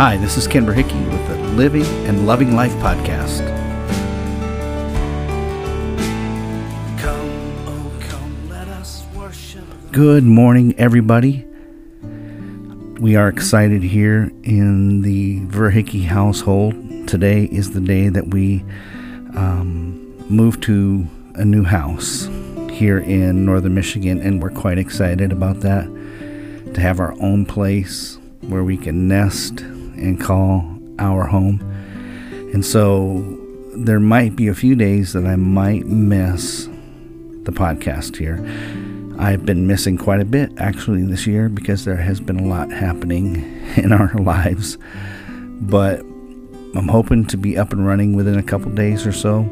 Hi, this is Ken Berhickey with the Living and Loving Life podcast. Come, oh come, let us worship. Good morning, everybody. We are excited here in the Verhickey household. Today is the day that we um, move to a new house here in northern Michigan, and we're quite excited about that to have our own place where we can nest and call our home. And so there might be a few days that I might miss the podcast here. I've been missing quite a bit actually this year because there has been a lot happening in our lives. But I'm hoping to be up and running within a couple days or so.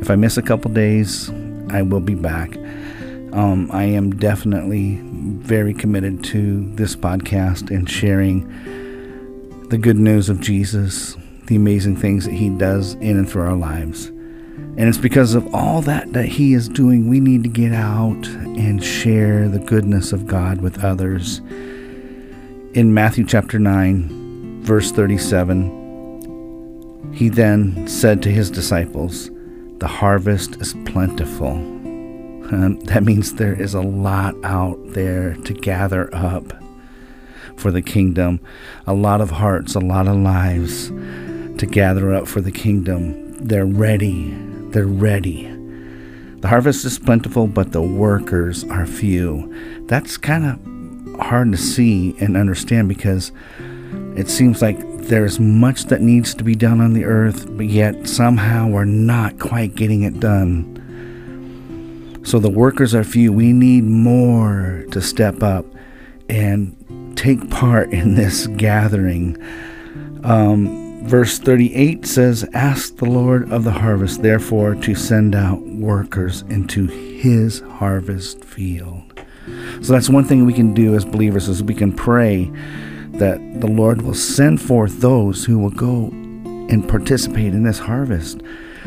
If I miss a couple days, I will be back. Um, I am definitely very committed to this podcast and sharing the good news of Jesus, the amazing things that He does in and through our lives. And it's because of all that that He is doing, we need to get out and share the goodness of God with others. In Matthew chapter 9, verse 37, He then said to His disciples, The harvest is plentiful. Um, that means there is a lot out there to gather up for the kingdom, a lot of hearts, a lot of lives to gather up for the kingdom. They're ready. They're ready. The harvest is plentiful, but the workers are few. That's kind of hard to see and understand because it seems like there's much that needs to be done on the earth, but yet somehow we're not quite getting it done. So the workers are few. We need more to step up and take part in this gathering. Um, verse 38 says, Ask the Lord of the harvest, therefore, to send out workers into his harvest field. So that's one thing we can do as believers is we can pray that the Lord will send forth those who will go and participate in this harvest,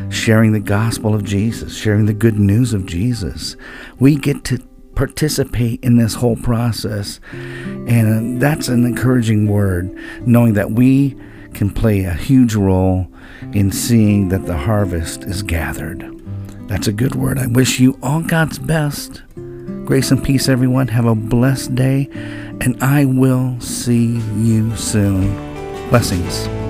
sharing the gospel of Jesus, sharing the good news of Jesus. We get to participate in this whole process. And that's an encouraging word, knowing that we can play a huge role in seeing that the harvest is gathered. That's a good word. I wish you all God's best. Grace and peace, everyone. Have a blessed day, and I will see you soon. Blessings.